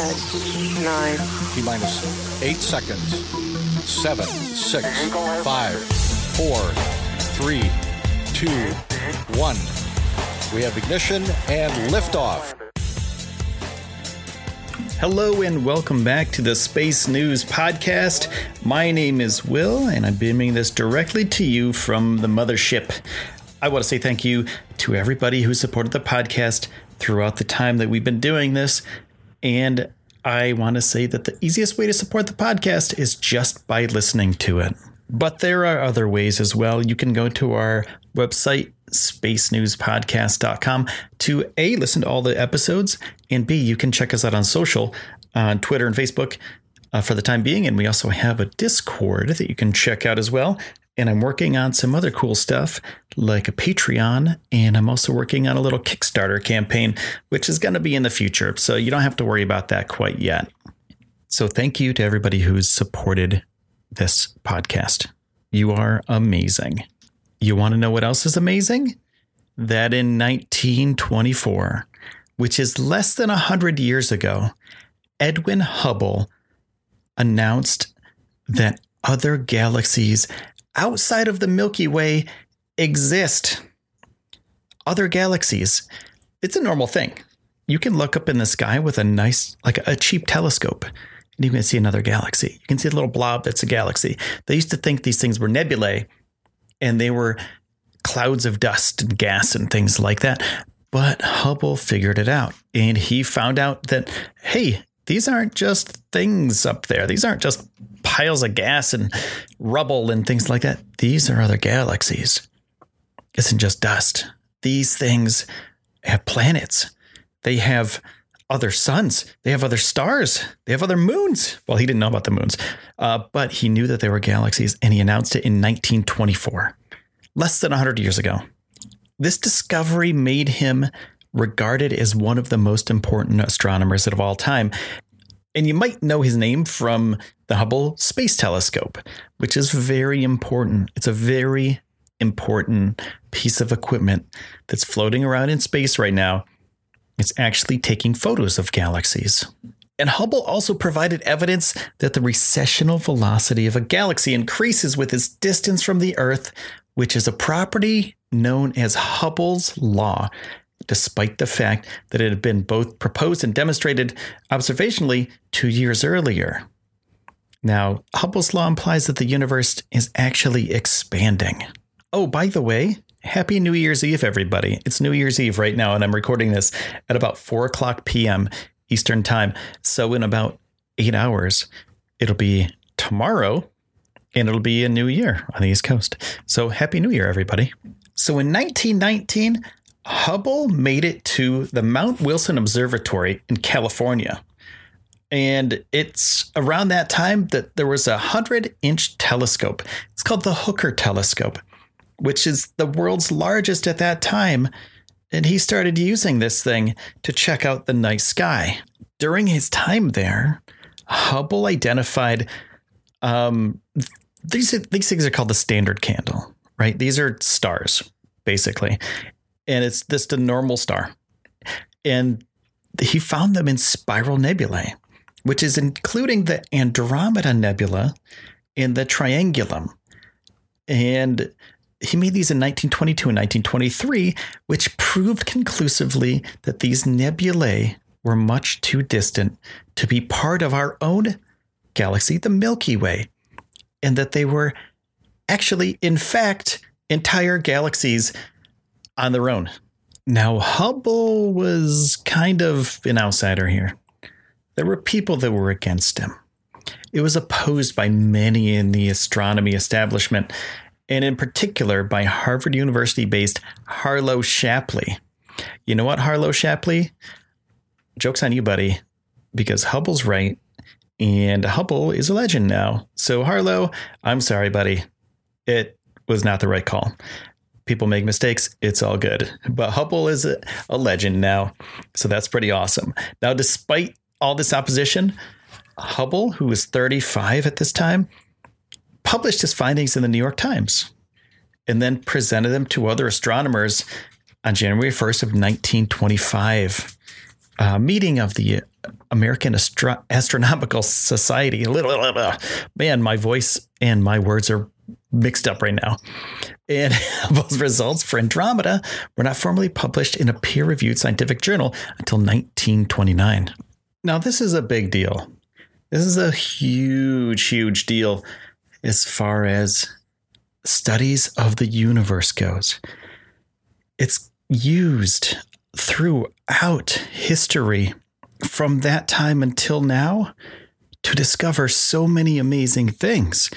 nine, T minus eight seconds. Seven, six, five, four, three, two, one. We have ignition and liftoff. Hello and welcome back to the Space News Podcast. My name is Will, and I'm beaming this directly to you from the mothership. I want to say thank you to everybody who supported the podcast throughout the time that we've been doing this. And I want to say that the easiest way to support the podcast is just by listening to it. But there are other ways as well. You can go to our website, spacenewspodcast.com, to A, listen to all the episodes, and B, you can check us out on social, on Twitter and Facebook uh, for the time being. And we also have a Discord that you can check out as well. And I'm working on some other cool stuff like a Patreon. And I'm also working on a little Kickstarter campaign, which is going to be in the future. So you don't have to worry about that quite yet. So thank you to everybody who's supported this podcast. You are amazing. You want to know what else is amazing? That in 1924, which is less than 100 years ago, Edwin Hubble announced that other galaxies outside of the Milky Way exist. Other galaxies. It's a normal thing. You can look up in the sky with a nice, like a cheap telescope, and you can see another galaxy. You can see a little blob that's a galaxy. They used to think these things were nebulae and they were clouds of dust and gas and things like that. But Hubble figured it out and he found out that, hey, these aren't just things up there. These aren't just piles of gas and rubble and things like that. These are other galaxies. It isn't just dust. These things have planets. They have other suns. They have other stars. They have other moons. Well, he didn't know about the moons, uh, but he knew that they were galaxies and he announced it in 1924, less than 100 years ago. This discovery made him regarded as one of the most important astronomers of all time. And you might know his name from the Hubble Space Telescope, which is very important. It's a very important piece of equipment that's floating around in space right now. It's actually taking photos of galaxies. And Hubble also provided evidence that the recessional velocity of a galaxy increases with its distance from the Earth, which is a property known as Hubble's Law, despite the fact that it had been both proposed and demonstrated observationally two years earlier. Now, Hubble's Law implies that the universe is actually expanding. Oh, by the way, Happy New Year's Eve, everybody. It's New Year's Eve right now, and I'm recording this at about 4 o'clock p.m. Eastern Time. So, in about eight hours, it'll be tomorrow, and it'll be a new year on the East Coast. So, Happy New Year, everybody. So, in 1919, Hubble made it to the Mount Wilson Observatory in California. And it's around that time that there was a 100 inch telescope. It's called the Hooker telescope, which is the world's largest at that time. And he started using this thing to check out the night sky. During his time there, Hubble identified um, these, these things are called the standard candle, right? These are stars, basically. And it's just a normal star. And he found them in spiral nebulae which is including the Andromeda Nebula and the Triangulum. And he made these in 1922 and 1923, which proved conclusively that these nebulae were much too distant to be part of our own galaxy, the Milky Way, and that they were actually, in fact, entire galaxies on their own. Now, Hubble was kind of an outsider here. There were people that were against him. It was opposed by many in the astronomy establishment, and in particular by Harvard University based Harlow Shapley. You know what, Harlow Shapley? Joke's on you, buddy, because Hubble's right, and Hubble is a legend now. So, Harlow, I'm sorry, buddy. It was not the right call. People make mistakes. It's all good. But Hubble is a, a legend now. So that's pretty awesome. Now, despite all this opposition, Hubble, who was 35 at this time, published his findings in the New York Times and then presented them to other astronomers on January 1st of 1925. A uh, meeting of the American Astro- Astronomical Society. Man, my voice and my words are mixed up right now. And Hubble's results for Andromeda were not formally published in a peer reviewed scientific journal until 1929. Now, this is a big deal. This is a huge, huge deal as far as studies of the universe goes. It's used throughout history from that time until now to discover so many amazing things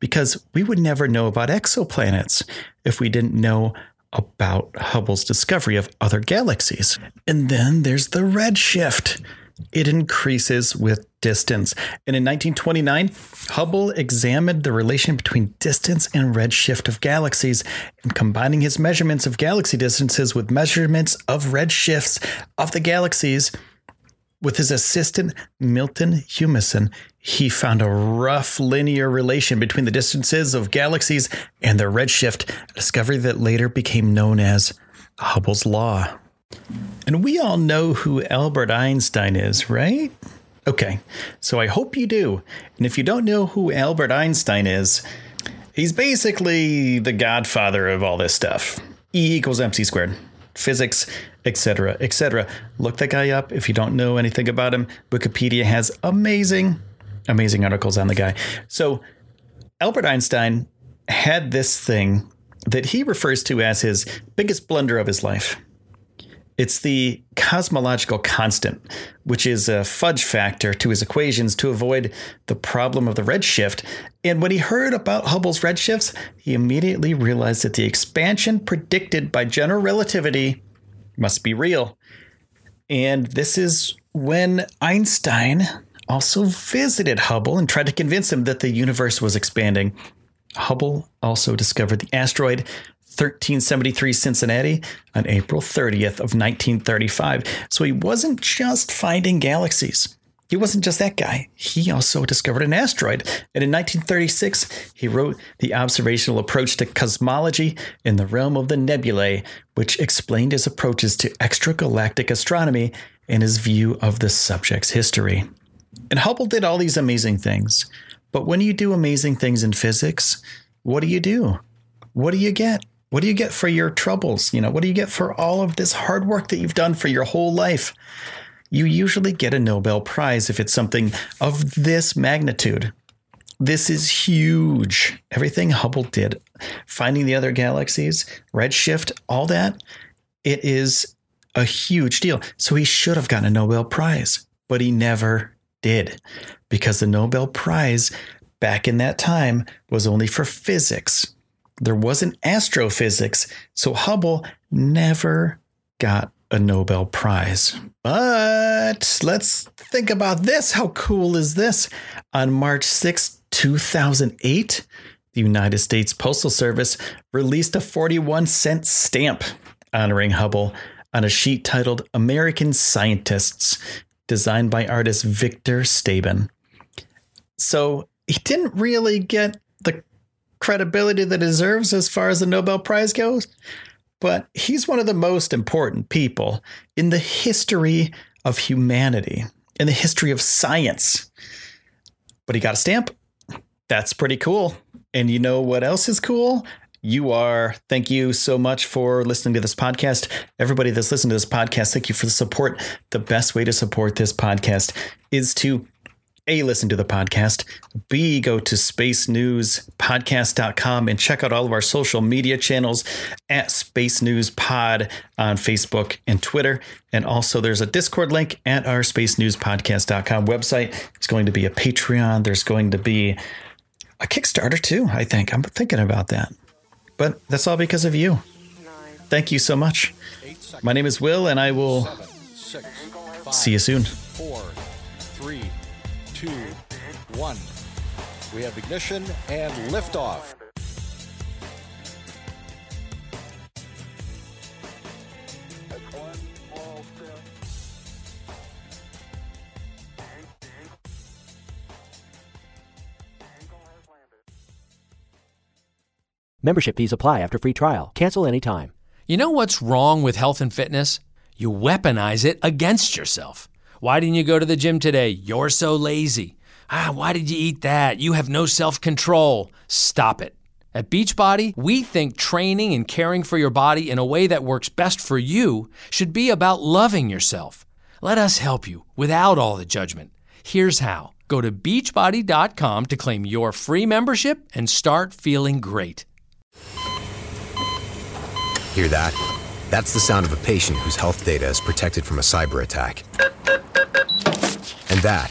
because we would never know about exoplanets if we didn't know about Hubble's discovery of other galaxies. And then there's the redshift. It increases with distance. And in 1929, Hubble examined the relation between distance and redshift of galaxies and combining his measurements of galaxy distances with measurements of redshifts of the galaxies with his assistant Milton Humason, he found a rough linear relation between the distances of galaxies and their redshift, a discovery that later became known as Hubble's law. And we all know who Albert Einstein is, right? Okay, so I hope you do. And if you don't know who Albert Einstein is, he's basically the godfather of all this stuff. E equals mc squared physics, etc., etc. Look that guy up if you don't know anything about him. Wikipedia has amazing, amazing articles on the guy. So, Albert Einstein had this thing that he refers to as his biggest blunder of his life. It's the cosmological constant, which is a fudge factor to his equations to avoid the problem of the redshift. And when he heard about Hubble's redshifts, he immediately realized that the expansion predicted by general relativity must be real. And this is when Einstein also visited Hubble and tried to convince him that the universe was expanding. Hubble also discovered the asteroid 1373 Cincinnati on April 30th of 1935. So he wasn't just finding galaxies. He wasn't just that guy. He also discovered an asteroid. And in 1936, he wrote The Observational Approach to Cosmology in the Realm of the Nebulae, which explained his approaches to extragalactic astronomy and his view of the subject's history. And Hubble did all these amazing things. But when you do amazing things in physics, what do you do? What do you get? What do you get for your troubles? You know, what do you get for all of this hard work that you've done for your whole life? You usually get a Nobel Prize if it's something of this magnitude. This is huge. Everything Hubble did, finding the other galaxies, redshift, all that, it is a huge deal. So he should have gotten a Nobel Prize, but he never did because the Nobel Prize back in that time was only for physics there wasn't astrophysics, so Hubble never got a Nobel Prize. But let's think about this. How cool is this? On March 6, 2008, the United States Postal Service released a 41 cent stamp honoring Hubble on a sheet titled American Scientists, designed by artist Victor Stabin. So he didn't really get credibility that deserves as far as the Nobel Prize goes, but he's one of the most important people in the history of humanity, in the history of science. But he got a stamp. That's pretty cool. And you know what else is cool? you are. Thank you so much for listening to this podcast. Everybody that's listened to this podcast, thank you for the support. The best way to support this podcast is to a, listen to the podcast. B, go to spacenewspodcast.com and check out all of our social media channels at Space News Pod on Facebook and Twitter. And also, there's a Discord link at our spacenewspodcast.com website. There's going to be a Patreon. There's going to be a Kickstarter too, I think. I'm thinking about that. But that's all because of you. Thank you so much. My name is Will, and I will Seven, six, five, see you soon. Four, three, two, one. We have ignition and liftoff. Membership fees apply after free trial. Cancel anytime. You know what's wrong with health and fitness? You weaponize it against yourself. Why didn't you go to the gym today? You're so lazy. Ah, why did you eat that? You have no self control. Stop it. At Beachbody, we think training and caring for your body in a way that works best for you should be about loving yourself. Let us help you without all the judgment. Here's how go to beachbody.com to claim your free membership and start feeling great. Hear that? That's the sound of a patient whose health data is protected from a cyber attack. And that,